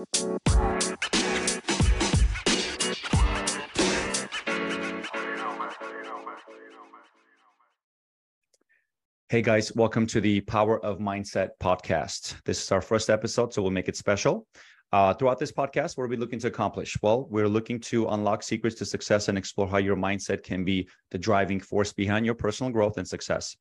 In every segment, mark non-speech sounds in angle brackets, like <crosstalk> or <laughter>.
Hey guys, welcome to the Power of Mindset podcast. This is our first episode, so we'll make it special. Uh, throughout this podcast, what are we looking to accomplish? Well, we're looking to unlock secrets to success and explore how your mindset can be the driving force behind your personal growth and success.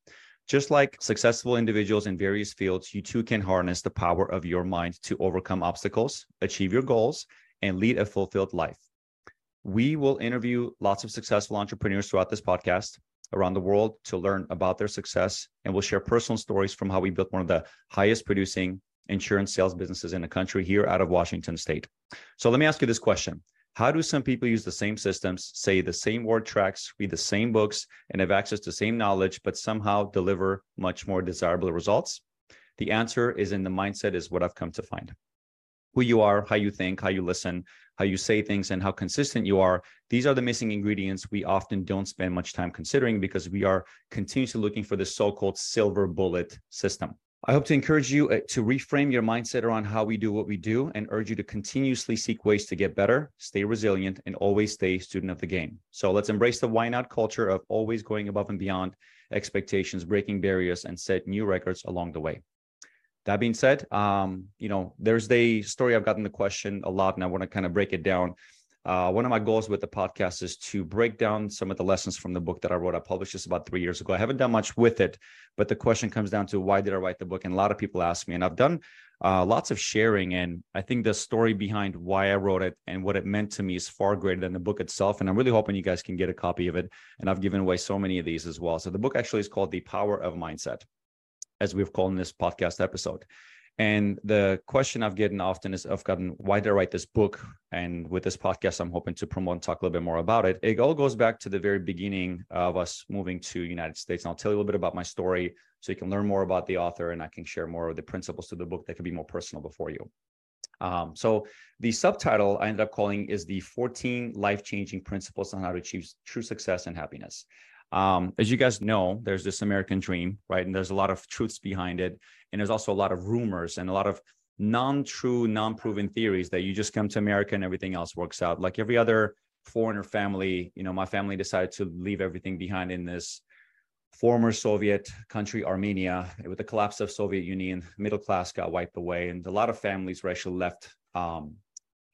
Just like successful individuals in various fields, you too can harness the power of your mind to overcome obstacles, achieve your goals, and lead a fulfilled life. We will interview lots of successful entrepreneurs throughout this podcast around the world to learn about their success. And we'll share personal stories from how we built one of the highest producing insurance sales businesses in the country here out of Washington state. So let me ask you this question. How do some people use the same systems, say the same word tracks, read the same books, and have access to the same knowledge, but somehow deliver much more desirable results? The answer is in the mindset, is what I've come to find who you are, how you think, how you listen, how you say things, and how consistent you are. These are the missing ingredients we often don't spend much time considering because we are continuously looking for the so called silver bullet system. I hope to encourage you uh, to reframe your mindset around how we do what we do and urge you to continuously seek ways to get better, stay resilient, and always stay student of the game. So let's embrace the why not culture of always going above and beyond expectations, breaking barriers, and set new records along the way. That being said, um, you know, there's the story I've gotten the question a lot, and I want to kind of break it down. Uh, one of my goals with the podcast is to break down some of the lessons from the book that I wrote. I published this about three years ago. I haven't done much with it, but the question comes down to why did I write the book? And a lot of people ask me, and I've done uh, lots of sharing. And I think the story behind why I wrote it and what it meant to me is far greater than the book itself. And I'm really hoping you guys can get a copy of it. And I've given away so many of these as well. So the book actually is called The Power of Mindset as we've called in this podcast episode. And the question I've gotten often is I've gotten, why did I write this book? And with this podcast, I'm hoping to promote and talk a little bit more about it. It all goes back to the very beginning of us moving to United States. And I'll tell you a little bit about my story so you can learn more about the author and I can share more of the principles to the book that could be more personal before you. Um, so the subtitle I ended up calling is the 14 life-changing principles on how to achieve true success and happiness. Um, as you guys know, there's this American dream, right? And there's a lot of truths behind it. And there's also a lot of rumors and a lot of non-true, non-proven theories that you just come to America and everything else works out. Like every other foreigner family, you know, my family decided to leave everything behind in this former Soviet country, Armenia. With the collapse of Soviet Union, middle class got wiped away, and a lot of families were actually left um,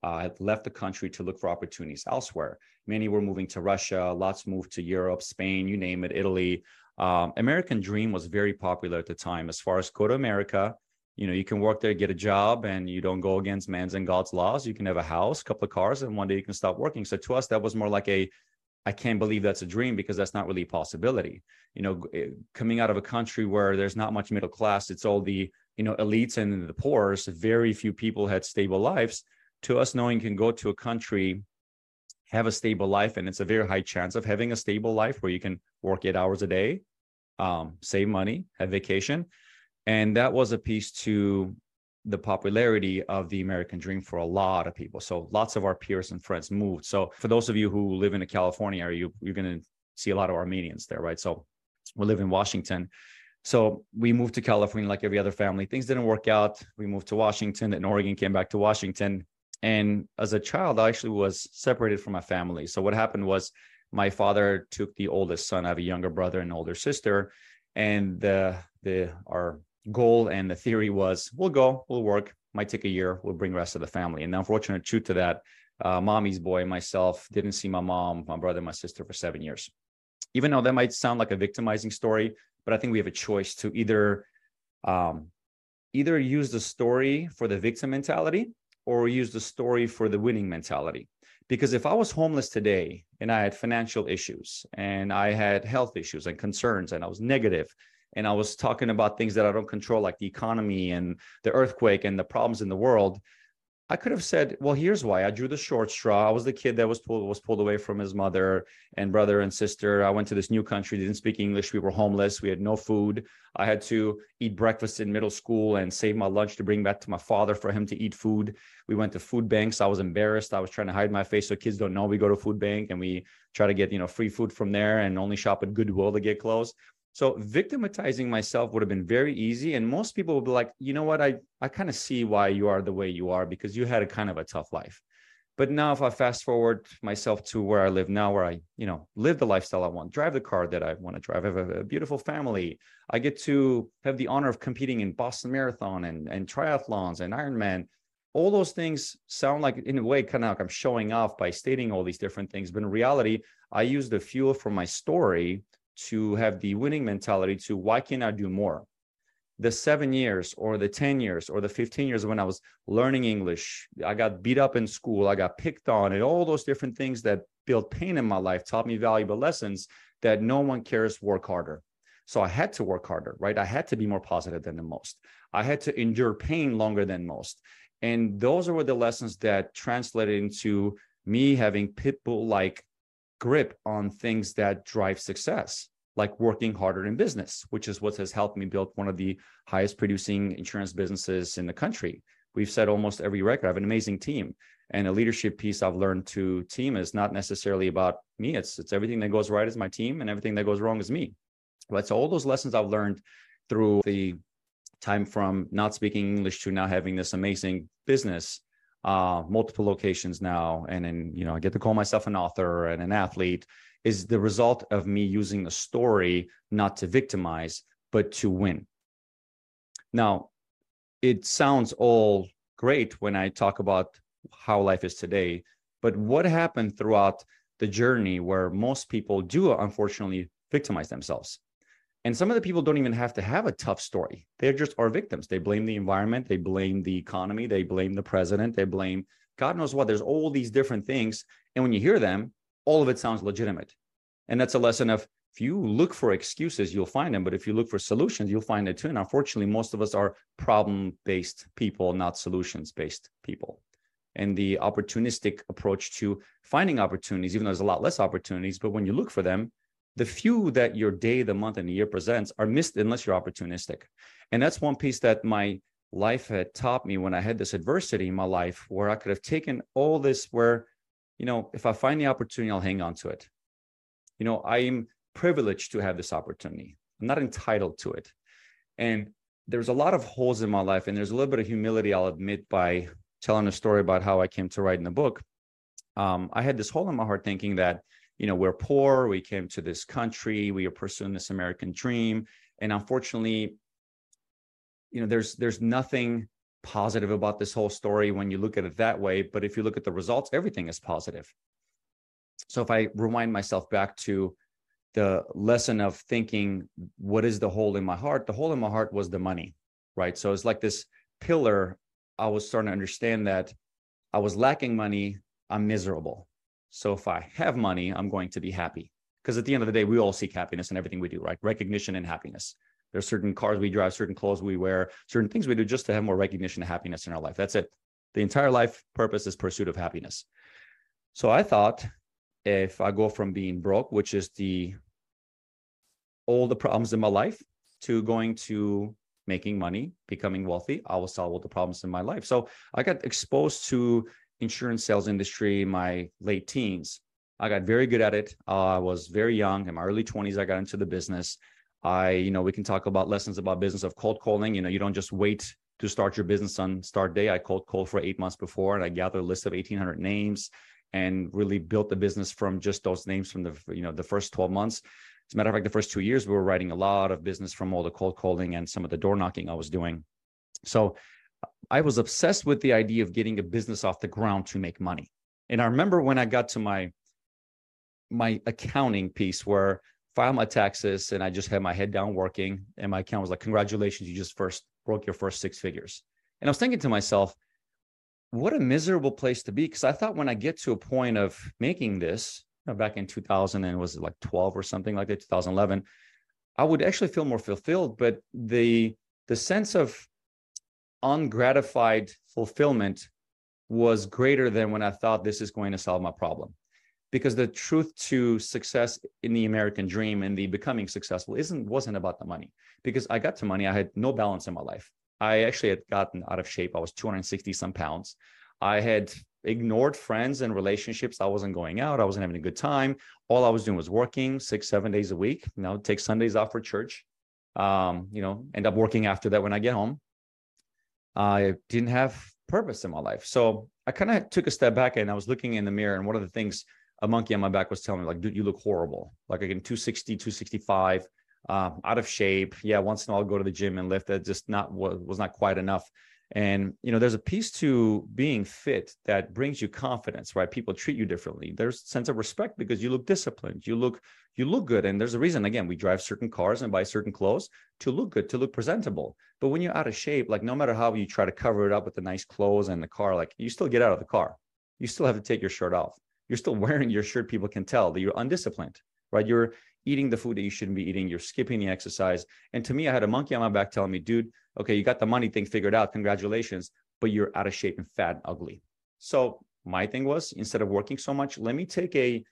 uh, left the country to look for opportunities elsewhere. Many were moving to Russia, lots moved to Europe, Spain, you name it, Italy. Um, American Dream was very popular at the time. As far as go to America, you know, you can work there, get a job, and you don't go against man's and God's laws. You can have a house, a couple of cars, and one day you can stop working. So to us, that was more like a I can't believe that's a dream because that's not really a possibility. You know, eh, coming out of a country where there's not much middle class, it's all the you know elites and the poor. So very few people had stable lives to us knowing can go to a country have a stable life and it's a very high chance of having a stable life where you can work eight hours a day um, save money have vacation and that was a piece to the popularity of the american dream for a lot of people so lots of our peers and friends moved so for those of you who live in the california area you, you're going to see a lot of armenians there right so we live in washington so we moved to California like every other family. Things didn't work out. We moved to Washington, and Oregon came back to Washington. And as a child, I actually was separated from my family. So what happened was my father took the oldest son. I have a younger brother and older sister. And the the our goal and the theory was we'll go, we'll work, might take a year, we'll bring the rest of the family. And the unfortunate truth to that, uh, mommy's boy, myself, didn't see my mom, my brother, my sister for seven years. Even though that might sound like a victimizing story, but I think we have a choice to either um, either use the story for the victim mentality or use the story for the winning mentality. Because if I was homeless today and I had financial issues and I had health issues and concerns and I was negative and I was talking about things that I don't control, like the economy and the earthquake and the problems in the world, I could have said, well, here's why. I drew the short straw. I was the kid that was pulled was pulled away from his mother and brother and sister. I went to this new country, didn't speak English. We were homeless. We had no food. I had to eat breakfast in middle school and save my lunch to bring back to my father for him to eat food. We went to food banks. I was embarrassed. I was trying to hide my face so kids don't know we go to food bank and we try to get, you know, free food from there and only shop at Goodwill to get clothes. So victimizing myself would have been very easy. And most people would be like, you know what? I, I kind of see why you are the way you are because you had a kind of a tough life. But now if I fast forward myself to where I live now, where I, you know, live the lifestyle I want, drive the car that I want to drive, I have a, a beautiful family. I get to have the honor of competing in Boston Marathon and, and triathlons and Ironman. All those things sound like in a way kind of like I'm showing off by stating all these different things. But in reality, I use the fuel from my story to have the winning mentality to why can't I do more? The seven years or the 10 years or the 15 years when I was learning English, I got beat up in school, I got picked on, and all those different things that built pain in my life taught me valuable lessons that no one cares work harder. So I had to work harder, right? I had to be more positive than the most. I had to endure pain longer than most. And those were the lessons that translated into me having pitbull like grip on things that drive success, like working harder in business, which is what has helped me build one of the highest producing insurance businesses in the country. We've set almost every record. I have an amazing team. And a leadership piece I've learned to team is not necessarily about me. It's it's everything that goes right is my team and everything that goes wrong is me. But so all those lessons I've learned through the time from not speaking English to now having this amazing business uh, multiple locations now, and then you know I get to call myself an author and an athlete, is the result of me using a story not to victimize but to win. Now, it sounds all great when I talk about how life is today, but what happened throughout the journey where most people do unfortunately victimize themselves? And some of the people don't even have to have a tough story. They just are victims. They blame the environment, they blame the economy, they blame the president, they blame God knows what. There's all these different things. And when you hear them, all of it sounds legitimate. And that's a lesson of if you look for excuses, you'll find them. But if you look for solutions, you'll find it too. And unfortunately, most of us are problem based people, not solutions based people. And the opportunistic approach to finding opportunities, even though there's a lot less opportunities, but when you look for them, the few that your day, the month, and the year presents are missed unless you're opportunistic. And that's one piece that my life had taught me when I had this adversity in my life where I could have taken all this where, you know, if I find the opportunity, I'll hang on to it. You know, I'm privileged to have this opportunity. I'm not entitled to it. And there's a lot of holes in my life, and there's a little bit of humility, I'll admit, by telling a story about how I came to write in the book. Um, I had this hole in my heart thinking that you know, we're poor, we came to this country, we are pursuing this American dream. And unfortunately, you know, there's there's nothing positive about this whole story when you look at it that way. But if you look at the results, everything is positive. So if I rewind myself back to the lesson of thinking, what is the hole in my heart? The hole in my heart was the money, right? So it's like this pillar. I was starting to understand that I was lacking money. I'm miserable. So if I have money, I'm going to be happy. Because at the end of the day, we all seek happiness in everything we do, right? Recognition and happiness. There's certain cars we drive, certain clothes we wear, certain things we do just to have more recognition and happiness in our life. That's it. The entire life purpose is pursuit of happiness. So I thought if I go from being broke, which is the all the problems in my life, to going to making money, becoming wealthy, I will solve all the problems in my life. So I got exposed to insurance sales industry in my late teens. I got very good at it. Uh, I was very young in my early 20s. I got into the business. I, you know, we can talk about lessons about business of cold calling. You know, you don't just wait to start your business on start day. I cold called for eight months before, and I gathered a list of 1,800 names and really built the business from just those names from the, you know, the first 12 months. As a matter of fact, the first two years we were writing a lot of business from all the cold calling and some of the door knocking I was doing. So I was obsessed with the idea of getting a business off the ground to make money. And I remember when I got to my my accounting piece where file my taxes and I just had my head down working and my account was like, congratulations, you just first broke your first six figures. And I was thinking to myself, what a miserable place to be. Cause I thought when I get to a point of making this you know, back in 2000 and was it like 12 or something like that, 2011, I would actually feel more fulfilled. But the the sense of ungratified fulfillment was greater than when I thought this is going to solve my problem. Because the truth to success in the American dream and the becoming successful isn't wasn't about the money. Because I got to money, I had no balance in my life. I actually had gotten out of shape. I was 260 some pounds. I had ignored friends and relationships. I wasn't going out. I wasn't having a good time. All I was doing was working six, seven days a week. Know, take Sundays off for church. Um, you know, end up working after that when I get home. I didn't have purpose in my life. So I kind of took a step back and I was looking in the mirror. And one of the things a monkey on my back was telling me, like, dude, you look horrible. Like again, 260, 265, uh, out of shape. Yeah, once in a while I'll go to the gym and lift. That just not was not quite enough. And you know, there's a piece to being fit that brings you confidence, right? People treat you differently. There's a sense of respect because you look disciplined. You look you look good, and there's a reason. Again, we drive certain cars and buy certain clothes to look good, to look presentable. But when you're out of shape, like no matter how you try to cover it up with the nice clothes and the car, like you still get out of the car. You still have to take your shirt off. You're still <laughs> wearing your shirt. People can tell that you're undisciplined, right? You're eating the food that you shouldn't be eating. You're skipping the exercise. And to me, I had a monkey on my back telling me, dude, okay, you got the money thing figured out. Congratulations. But you're out of shape and fat and ugly. So my thing was instead of working so much, let me take a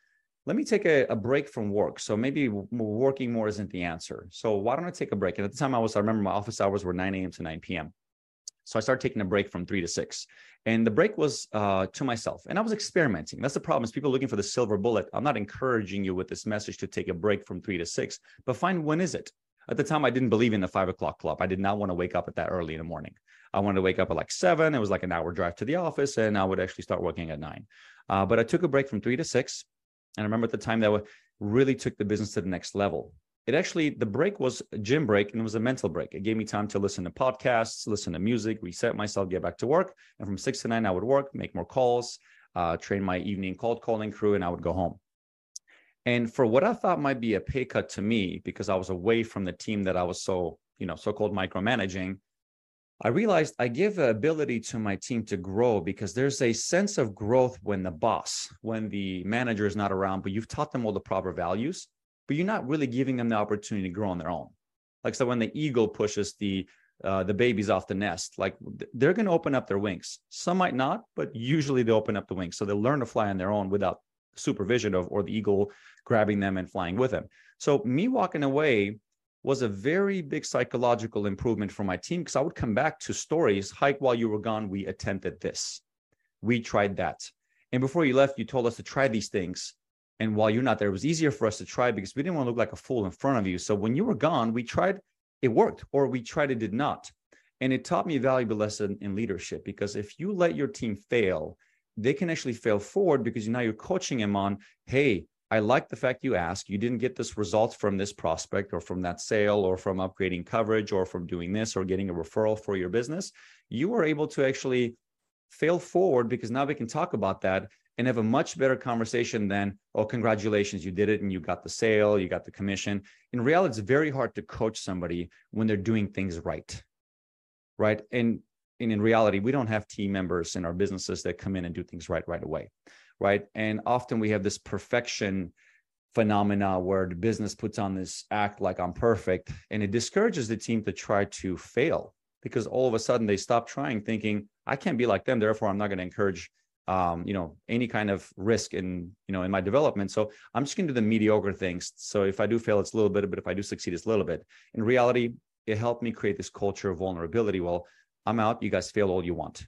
let me take a, a break from work. So maybe working more isn't the answer. So why don't I take a break? And at the time I was, I remember my office hours were 9 a.m. to 9 p.m. So I started taking a break from three to six. And the break was uh, to myself. And I was experimenting. That's the problem is people looking for the silver bullet. I'm not encouraging you with this message to take a break from three to six, but find when is it? At the time, I didn't believe in the five o'clock club. I did not want to wake up at that early in the morning. I wanted to wake up at like seven. It was like an hour drive to the office, and I would actually start working at nine. Uh, but I took a break from three to six. And I remember at the time that really took the business to the next level it actually the break was a gym break and it was a mental break. It gave me time to listen to podcasts listen to music reset myself get back to work. And from six to nine i would work make more calls uh, train my evening cold calling crew and i would go home. And for what i thought might be a pay cut to me because i was away from the team that i was so you know so-called micromanaging I realized I give ability to my team to grow because there's a sense of growth when the boss, when the manager is not around, but you've taught them all the proper values but you're not really giving them the opportunity to grow on their own. Like so when the eagle pushes the uh, the babies off the nest, like they're going to open up their wings. Some might not, but usually they open up the wings. So they'll learn to fly on their own without supervision of or the eagle grabbing them and flying with them. So me walking away was a very big psychological improvement for my team because I would come back to stories. Hayk while you were gone, we attempted this, we tried that, and before you left, you told us to try these things and while you're not there, it was easier for us to try because we didn't want to look like a fool in front of you. So when you were gone, we tried, it worked, or we tried, it did not. And it taught me a valuable lesson in leadership because if you let your team fail, they can actually fail forward because now you're coaching them on, hey, I like the fact you asked. You didn't get this result from this prospect or from that sale or from upgrading coverage or from doing this or getting a referral for your business. You were able to actually fail forward because now we can talk about that and have a much better conversation than, oh, congratulations, you did it and you got the sale, you got the commission. In reality, it's very hard to coach somebody when they're doing things right. Right. And, and in reality, we don't have team members in our businesses that come in and do things right right away. Right. And often we have this perfection phenomena where the business puts on this act like I'm perfect and it discourages the team to try to fail because all of a sudden they stop trying thinking I can't be like them therefore I'm not going to encourage um, you know, any kind of risk in, you know, in my development. So I'm just to do the mediocre things. So if I do fail, it's a little bit, but if I do succeed, it's a little bit. In reality, it helped me create this culture of vulnerability. Well, I'm out. You guys fail all you want.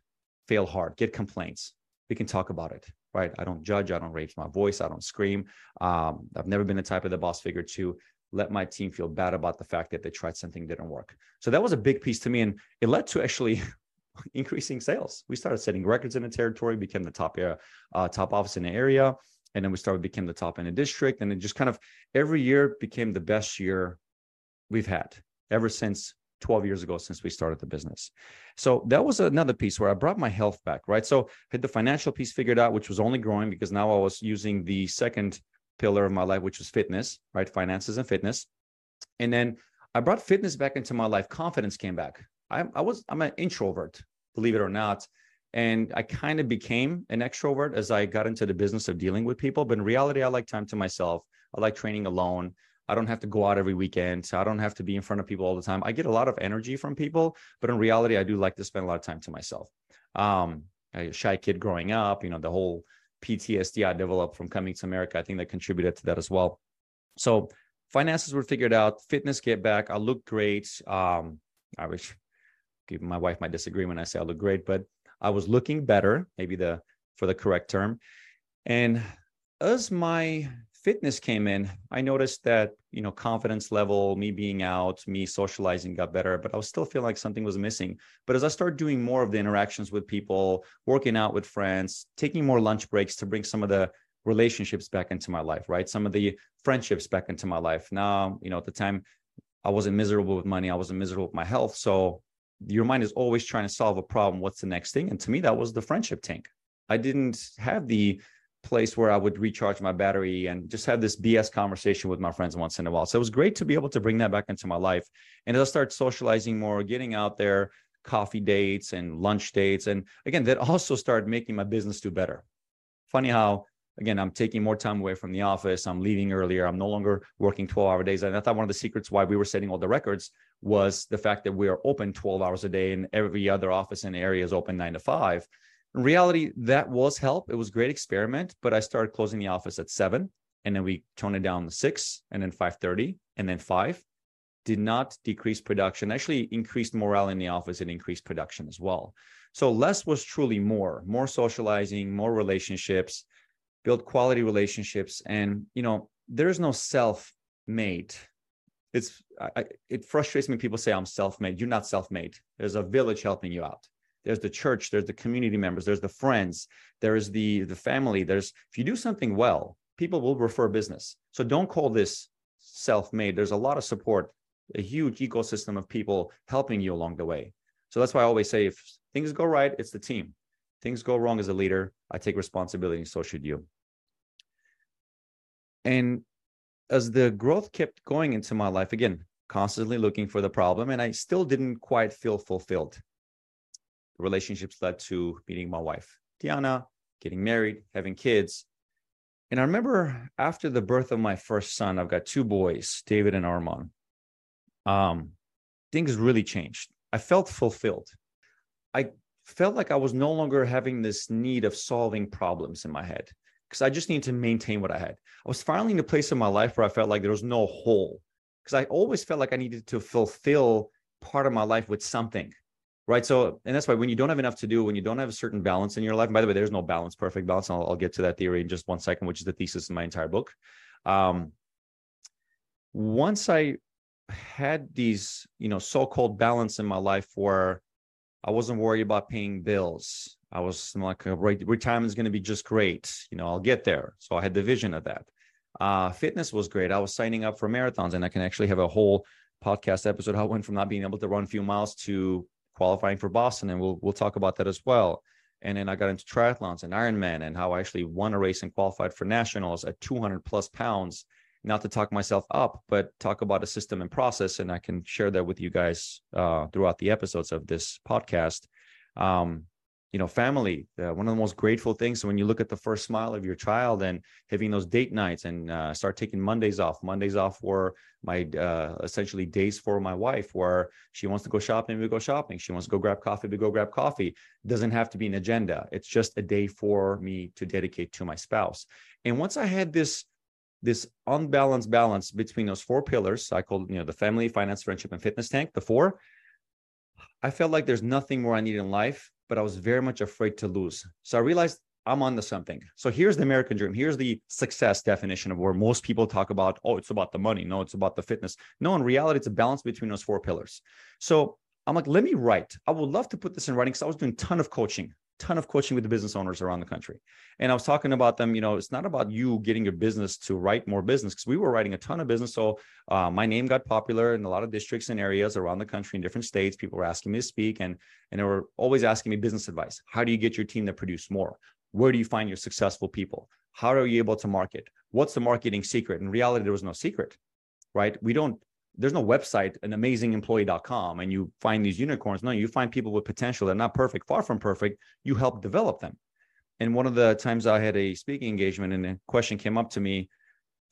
Fail hard. Get complaints. We can talk about it, right? I don't judge. I don't raise my voice. I don't scream. Um, I've never been the type of the boss figure to let my team feel bad about the fact that they tried something didn't work. So that was a big piece to me, and it led to actually <laughs> <laughs> increasing sales. We started setting records in the territory, became the top uh, top office in the area, and then we started became the top in the district, and it just kind of every year became the best year we've had ever since 12 years ago since we started the business. So that was another piece where I brought my health back, right? So I had the financial piece figured out, which was only growing because now I was using the second pillar of my life, which was fitness, right? Finances and fitness. And then I brought fitness back into my life. Confidence came back. I, I was I'm an introvert, believe it or not, and I kind of became an extrovert as I got into the business of dealing with people. But in reality, I like time to myself. I like training alone. I don't have to go out every weekend. So I don't have to be in front of people all the time. I get a lot of energy from people, but in reality, I do like to spend a lot of time to myself. Um, a shy kid growing up, you know, the whole PTSD I developed from coming to America, I think that contributed to that as well. So finances were figured out, fitness get back. I look great. Um, I wish my wife might disagree when I say I look great, but I was looking better. Maybe the for the correct term. And as my fitness came in, I noticed that, you know, confidence level, me being out, me socializing got better, but I was still feeling like something was missing. But as I started doing more of the interactions with people, working out with friends, taking more lunch breaks to bring some of the relationships back into my life, right? Some of the friendships back into my life. Now, you know, at the time I wasn't miserable with money, I wasn't miserable with my health. So your mind is always trying to solve a problem. What's the next thing? And to me, that was the friendship tank. I didn't have the place where I would recharge my battery and just have this BS conversation with my friends once in a while. So it was great to be able to bring that back into my life. And as I start socializing more, getting out there, coffee dates and lunch dates. And again, that also started making my business do better. Funny how, again, I'm taking more time away from the office. I'm leaving earlier. I'm no longer working 12 hour days. And I thought one of the secrets why we were setting all the records was the fact that we are open 12 hours a day and every other office in the area is open nine to five in reality, that was help. It was great experiment, but I started closing the office at seven, and then we toned it down to six, and then five thirty, and then five. Did not decrease production. Actually, increased morale in the office and increased production as well. So less was truly more. More socializing, more relationships, build quality relationships, and you know there is no self-made. It's I, it frustrates me. People say I'm self-made. You're not self-made. There's a village helping you out there's the church there's the community members there's the friends there's the the family there's if you do something well people will refer business so don't call this self-made there's a lot of support a huge ecosystem of people helping you along the way so that's why i always say if things go right it's the team things go wrong as a leader i take responsibility and so should you and as the growth kept going into my life again constantly looking for the problem and i still didn't quite feel fulfilled relationships led to meeting my wife, Diana, getting married, having kids. And I remember after the birth of my first son, I've got two boys, David and Armand. Um, things really changed. I felt fulfilled. I felt like I was no longer having this need of solving problems in my head because I just needed to maintain what I had. I was finally in a place in my life where I felt like there was no hole because I always felt like I needed to fulfill part of my life with something right so and that's why when you don't have enough to do when you don't have a certain balance in your life by the way there's no balance perfect balance I'll, I'll, get to that theory in just one second which is the thesis in my entire book um, once i had these you know so-called balance in my life where i wasn't worried about paying bills i was like retirement is going to be just great you know i'll get there so i had the vision of that uh, fitness was great i was signing up for marathons and i can actually have a whole podcast episode how i went from not being able to run a few miles to qualifying for Boston, and we'll we'll talk about that as well. And then I got into triathlons and Ironman, and how I actually won a race and qualified for nationals at 200 plus pounds. Not to talk myself up, but talk about a system and process, and I can share that with you guys uh, throughout the episodes of this podcast. Um, you know family uh, one of the most grateful things. When you look at the first smile of your child and having those date nights and uh, start taking mondays off mondays off were my uh, essentially days for my wife where she wants to go shopping we go shopping. She wants to go grab coffee we go grab coffee. Doesn't have to be an agenda. It's just a day for me to dedicate to my spouse. And once i had this this unbalanced balance between those four pillars i called you know the family finance friendship and fitness tank the four i felt like there's nothing more i need in life but I was very much afraid to lose. So I realized I'm onto something. So here's the American dream. Here's the success definition of where most people talk about, oh, it's about the money. No, it's about the fitness. No, in reality, it's a balance between those four pillars. So I'm like, let me write. I would love to put this in writing because I was doing a ton of coaching ton of coaching with the business owners around the country. And I was talking about them, you know, it's not about you getting your business to write more business because we were writing a ton of business. So uh, my name got popular in a lot of districts and areas around the country in different states. People were asking me to speak and, and they were always asking me business advice. How do you get your team to produce more? Where do you find your successful people? How are you able to market? What's the marketing secret? In reality, there was no secret, right? We don't there's no website, an amazingemployee.com, and you find these unicorns. No, you find people with potential. They're not perfect, far from perfect. You help develop them. And one of the times I had a speaking engagement and a question came up to me,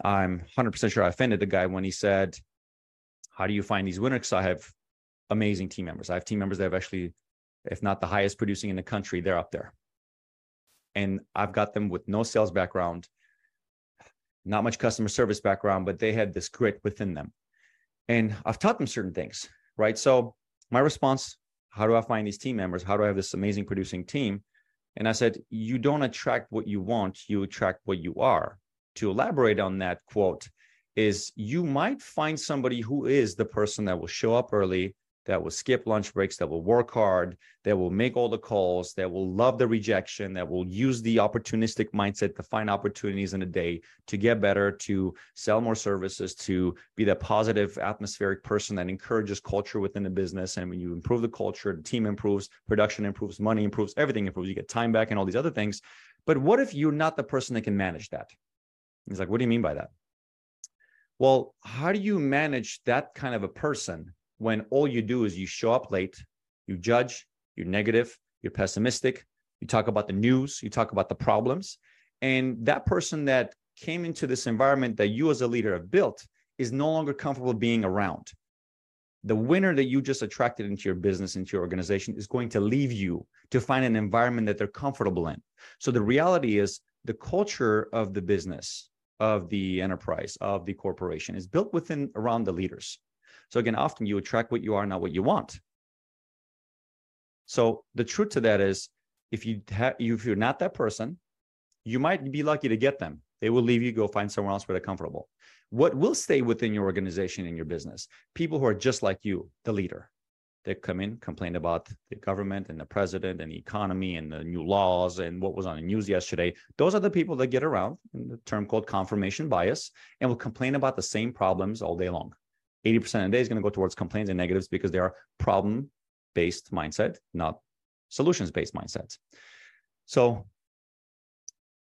I'm 100% sure I offended the guy when he said, How do you find these winners? I have amazing team members. I have team members that have actually, if not the highest producing in the country, they're up there. And I've got them with no sales background, not much customer service background, but they had this grit within them and I've taught them certain things, right? So my response, how do I find these team members? How do I have this amazing producing team? And I said, You don't attract what you want, you attract what you are. To elaborate on that quote, is you might find somebody who is the person that will show up early, that will skip lunch breaks, that will work hard, that will make all the calls, that will love the rejection, that will use the opportunistic mindset to find opportunities in a day to get better, to sell more services, to be that positive atmospheric person that encourages culture within the business. And when you improve the culture, the team improves, production improves, money improves, everything improves. You get time back and all these other things. But what if you're not the person that can manage that? He's like, what do you mean by that? Well, how do you manage that kind of a person when all you do is you show up late, you judge, you're negative, you're pessimistic, you talk about the news, you talk about the problems. And that person that came into this environment that you as a leader have built is no longer comfortable being around. The winner that you just attracted into your business, into your organization, is going to leave you to find an environment that they're comfortable in. So the reality is the culture of the business, of the enterprise, of the corporation is built within around the leaders. So again, often you attract what you are, not what you want. So the truth to that is, if you have, if you're not that person, you might be lucky to get them. They will leave you, go find somewhere else where they're comfortable. What will stay within your organization and your business? People who are just like you, the leader. They come in, complain about the government and the president and the economy and the new laws and what was on the news yesterday. Those are the people that get around in the term called confirmation bias and will complain about the same problems all day long. 80% of the day is going to go towards complaints and negatives because they are problem based mindset, not solutions based mindsets. So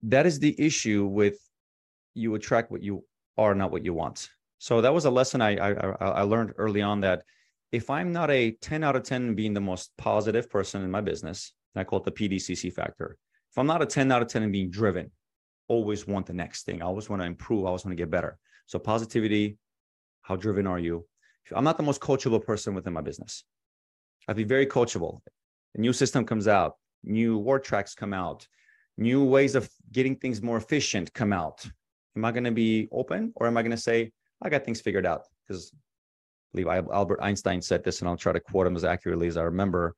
that is the issue with you attract what you are, not what you want. So that was a lesson I, I, I learned early on that if I'm not a 10 out of 10 being the most positive person in my business, I call it the PDCC factor. If I'm not a 10 out of 10 and being driven, always want the next thing. I always want to improve. I always want to get better. So positivity, how driven are you? I'm not the most coachable person within my business. I'd be very coachable. A new system comes out, new word tracks come out, new ways of getting things more efficient come out. Am I going to be open or am I going to say, I got things figured out? Because I believe Albert Einstein said this, and I'll try to quote him as accurately as I remember.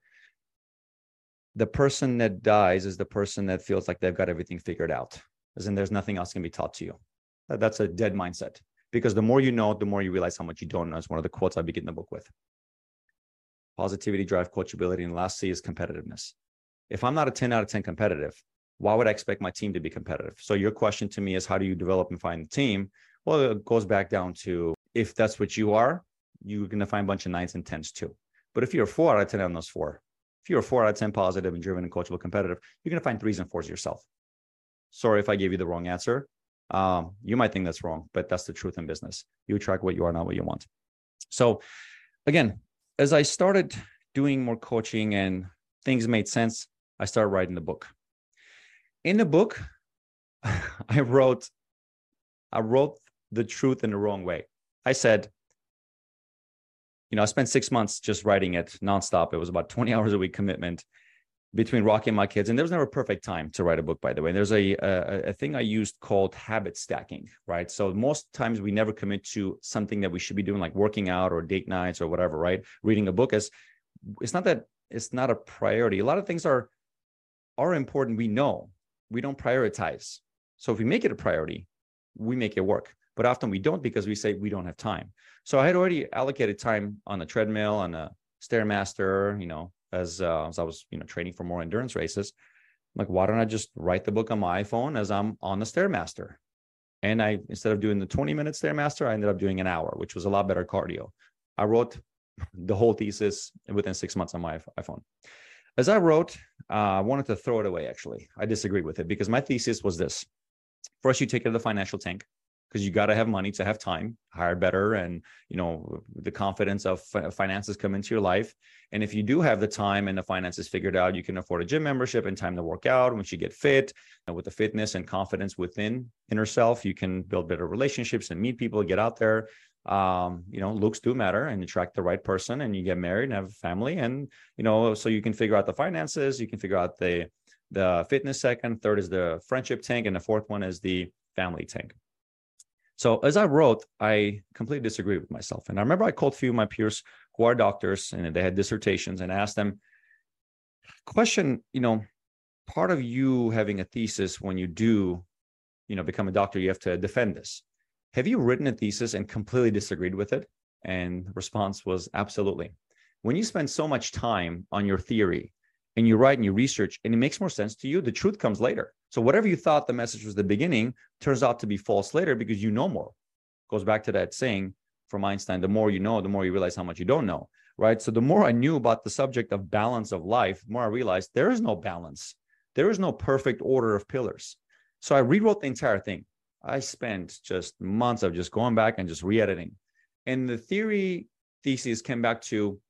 The person that dies is the person that feels like they've got everything figured out, as in there's nothing else can be taught to you. That's a dead mindset because the more you know, the more you realize how much you don't know. It's one of the quotes I begin the book with. Positivity, drive, coachability, and last C is competitiveness. If I'm not a 10 out of 10 competitive, why would I expect my team to be competitive? So your question to me is how do you develop and find the team? Well, it goes back down to if that's what you are, you're going to find a bunch of nines and tens too. But if you're a four out of 10 on those four, if you're a four out of 10 positive and driven and coachable competitive, you're going to find threes and fours yourself. Sorry if I gave you the wrong answer. Um, you might think that's wrong, but that's the truth in business. You attract what you are, not what you want. So, again, as I started doing more coaching and things made sense, I started writing the book. In the book, <laughs> I wrote, I wrote the truth in the wrong way. I said, you know, I spent six months just writing it nonstop. It was about 20 <laughs> hours a week commitment between Rocky and my kids. And there was never a perfect time to write a book, by the way. There's a, a, a thing I used called habit stacking, right? So most times we never commit to something that we should be doing, like working out or date nights or whatever, right? Reading a book is it's not that it's not a priority. A lot of things are are important. We know we don't prioritize. So if we make it a priority, we make it work. But often we don't because we say we don't have time. So I had already allocated time on the treadmill, on a stairmaster, you know, as uh, as I was you know training for more endurance races. I'm like, why don't I just write the book on my iPhone as I'm on the stairmaster? And I instead of doing the 20 minute stairmaster, I ended up doing an hour, which was a lot better cardio. I wrote <laughs> the whole thesis within six months on my iPhone. As I wrote, uh, I wanted to throw it away. Actually, I disagreed with it because my thesis was this: first, you take it to the financial tank because you got to have money to have time hire better and you know the confidence of finances come into your life. And if you do have the time and the finances figured out you can afford a gym membership and time to work out. Once you get fit and with the fitness and confidence within inner self you can build better relationships and meet people get out there. Um, you know looks do matter and attract the right person and you get married and have a family and you know so you can figure out the finances you can figure out the the fitness second third is the friendship tank and the fourth one is the family tank so as I wrote, I completely disagreed with myself. And I remember I called a few of my peers who are doctors and they had dissertations and asked them, question, you know, part of you having a thesis when you do, you know, become a doctor, you have to defend this. Have you written a thesis and completely disagreed with it? And response was absolutely. When you spend so much time on your theory and you write and you research and it makes more sense to you, the truth comes later. So whatever you thought the message was the beginning turns out to be false later because you know more. Goes back to that saying from Einstein, the more you know, the more you realize how much you don't know. Right. So the more I knew about the subject of balance of life, the more I realized there is no balance. There is no perfect order of pillars. So I rewrote the entire thing. I spent just months of just going back and just re-editing. And the theory thesis came back to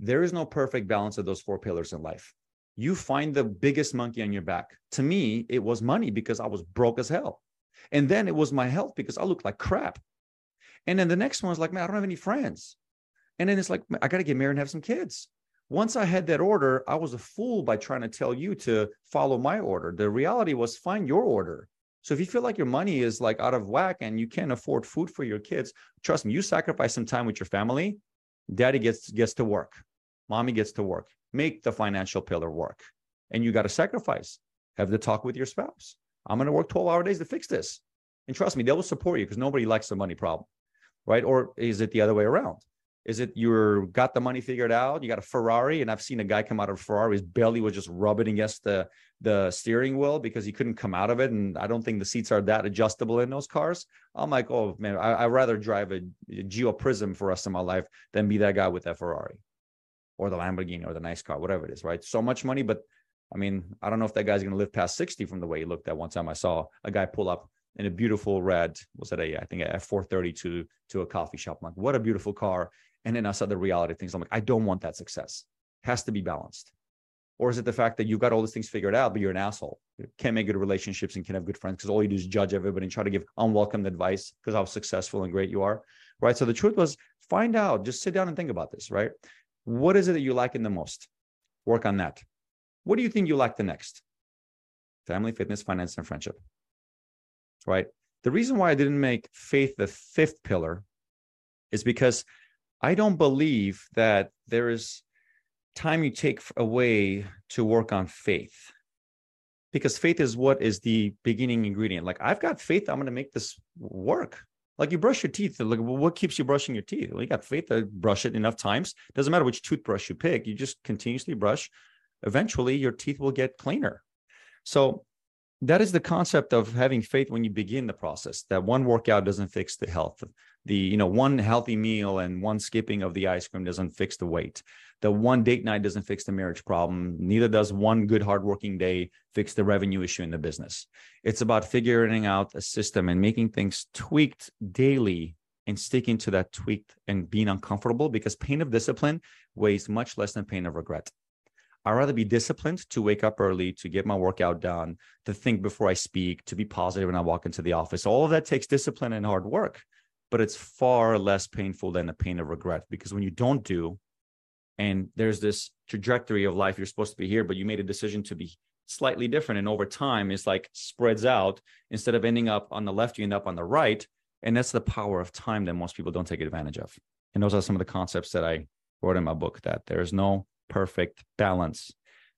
there is no perfect balance of those four pillars in life. You find the biggest monkey on your back. To me, it was money because I was broke as hell. And then it was my health because I looked like crap. And then the next one was like, man, I don't have any friends. And then it's like, I got to get married and have some kids. Once I had that order, I was a fool by trying to tell you to follow my order. The reality was find your order. So if you feel like your money is like out of whack and you can't afford food for your kids, trust me, you sacrifice some time with your family. Daddy gets gets to work. Mommy gets to work. Make the financial pillar work. And you got to sacrifice. Have the talk with your spouse. I'm going to work 12 hour days to fix this. And trust me, they will support you because nobody likes the money problem. Right. Or is it the other way around? Is it you're got the money figured out? You got a Ferrari, and I've seen a guy come out of a Ferrari. His belly was just rubbing against the the steering wheel because he couldn't come out of it. And I don't think the seats are that adjustable in those cars. I'm like, oh man, I, would rather drive a, a Geo Prizm for rest of my life than be that guy with that Ferrari or the Lamborghini or the nice car, whatever it is, right? So much money, but I mean, I don't know if that guy's going to live past 60 from the way he looked at one time I saw a guy pull up in a beautiful red, was that a, I think a 430 to, to a coffee shop. I'm like, what a beautiful car. And then I saw the reality things. I'm like, I don't want that success. Has to be balanced. Or is it the fact that you've got all these things figured out, but you're an asshole? You can't make good relationships and can't have good friends because all you do is judge everybody and try to give unwelcome advice because how successful and great you are. Right. So the truth was find out, just sit down and think about this, right? What is it that you like in the most? Work on that. What do you think you like the next? Family, fitness, finance, and friendship. Right. The reason why I didn't make faith the fifth pillar is because I don't believe that there is time you take away to work on faith because faith is what is the beginning ingredient. Like I've got faith, I'm going to make this work. Like you brush your teeth. Like what keeps you brushing your teeth? Well, you got faith to brush it enough times. Doesn't matter which toothbrush you pick. You just continuously brush. Eventually, your teeth will get cleaner. So that is the concept of having faith when you begin the process. That one workout doesn't fix the health the you know one healthy meal and one skipping of the ice cream doesn't fix the weight. The one date night doesn't fix the marriage problem. Neither does one good hardworking day fix the revenue issue in the business. It's about figuring out a system and making things tweaked daily and sticking to that tweaked and being uncomfortable because pain of discipline weighs much less than pain of regret. I'd rather be disciplined to wake up early, to get my workout done, to think before I speak, to be positive when I walk into the office. All of that takes discipline and hard work but it's far less painful than the pain of regret because when you don't do and there's this trajectory of life you're supposed to be here but you made a decision to be slightly different and over time it's like spreads out instead of ending up on the left you end up on the right and that's the power of time that most people don't take advantage of. And those are some of the concepts that i wrote in my book that there's no perfect balance.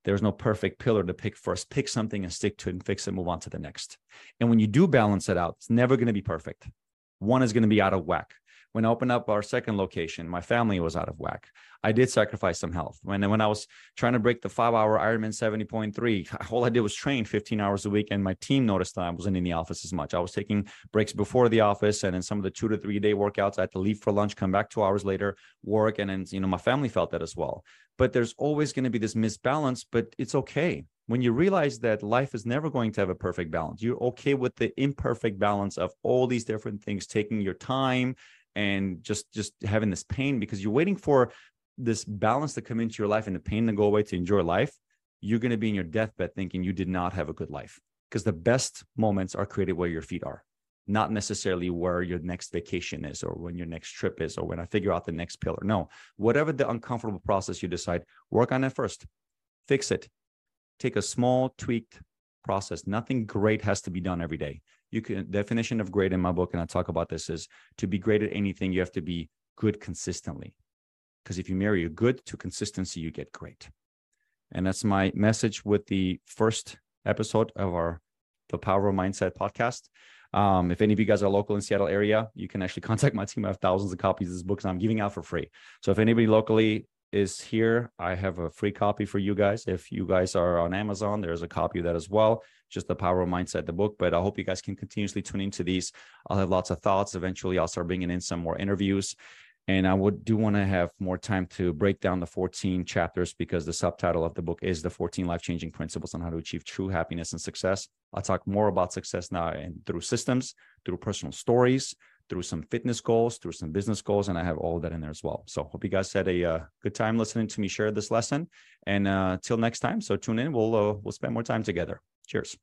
There's no perfect pillar to pick first pick something and stick to it and fix it move on to the next. And when you do balance it out it's never going to be perfect one is going to be out of whack. When I opened up our second location, my family was out of whack. I did sacrifice some health. When when I was trying to break the five hour Ironman 70.3, <laughs> all I did was train 15 hours a week, and my team noticed that I wasn't in the office as much. I was taking breaks before the office, and in some of the two to three day workouts, I had to leave for lunch, come back two hours later, work, and then you know my family felt that as well. But there's always going to be this misbalance, but it's okay when you realize that life is never going to have a perfect balance, you're okay with the imperfect balance of all these different things, taking your time and just just having this pain because you're waiting for this balance to come into your life and the pain to go away to enjoy life. You're going to be in your deathbed thinking you did not have a good life because the best moments are created where your feet are, not necessarily where your next vacation is or when your next trip is or when I figure out the next pillar. No, whatever the uncomfortable process you decide, work on it first, fix it, take a small tweaked process. Nothing great has to be done every day. You can definition of great in my book, and I talk about this is to be great at anything, you have to be good consistently. Because if you marry a good to consistency, you get great. And that's my message with the first episode of our The Power of Mindset podcast. Um, if any of you guys are local in Seattle area, you can actually <laughs> contact my team. I have thousands of copies of this book and I'm giving out for free. So if anybody locally is here, I have a free copy for you guys. If you guys are on Amazon, there's a copy of that as well. Just the power of mindset, the book. But I hope you guys can continuously tune into these. I'll have lots of thoughts. Eventually, I'll start bringing in some more interviews. And I would do want to have more time to break down the 14 chapters because the subtitle of the book is the 14 life-changing principles on how to achieve true happiness and success. I'll talk more about success now and through systems, through personal stories, through some fitness goals, through some business goals, and I have all that in there as well. So hope you guys had a uh, good time listening to me share this lesson. And uh, till next time, so tune in. We'll uh, we'll spend more time together. Cheers.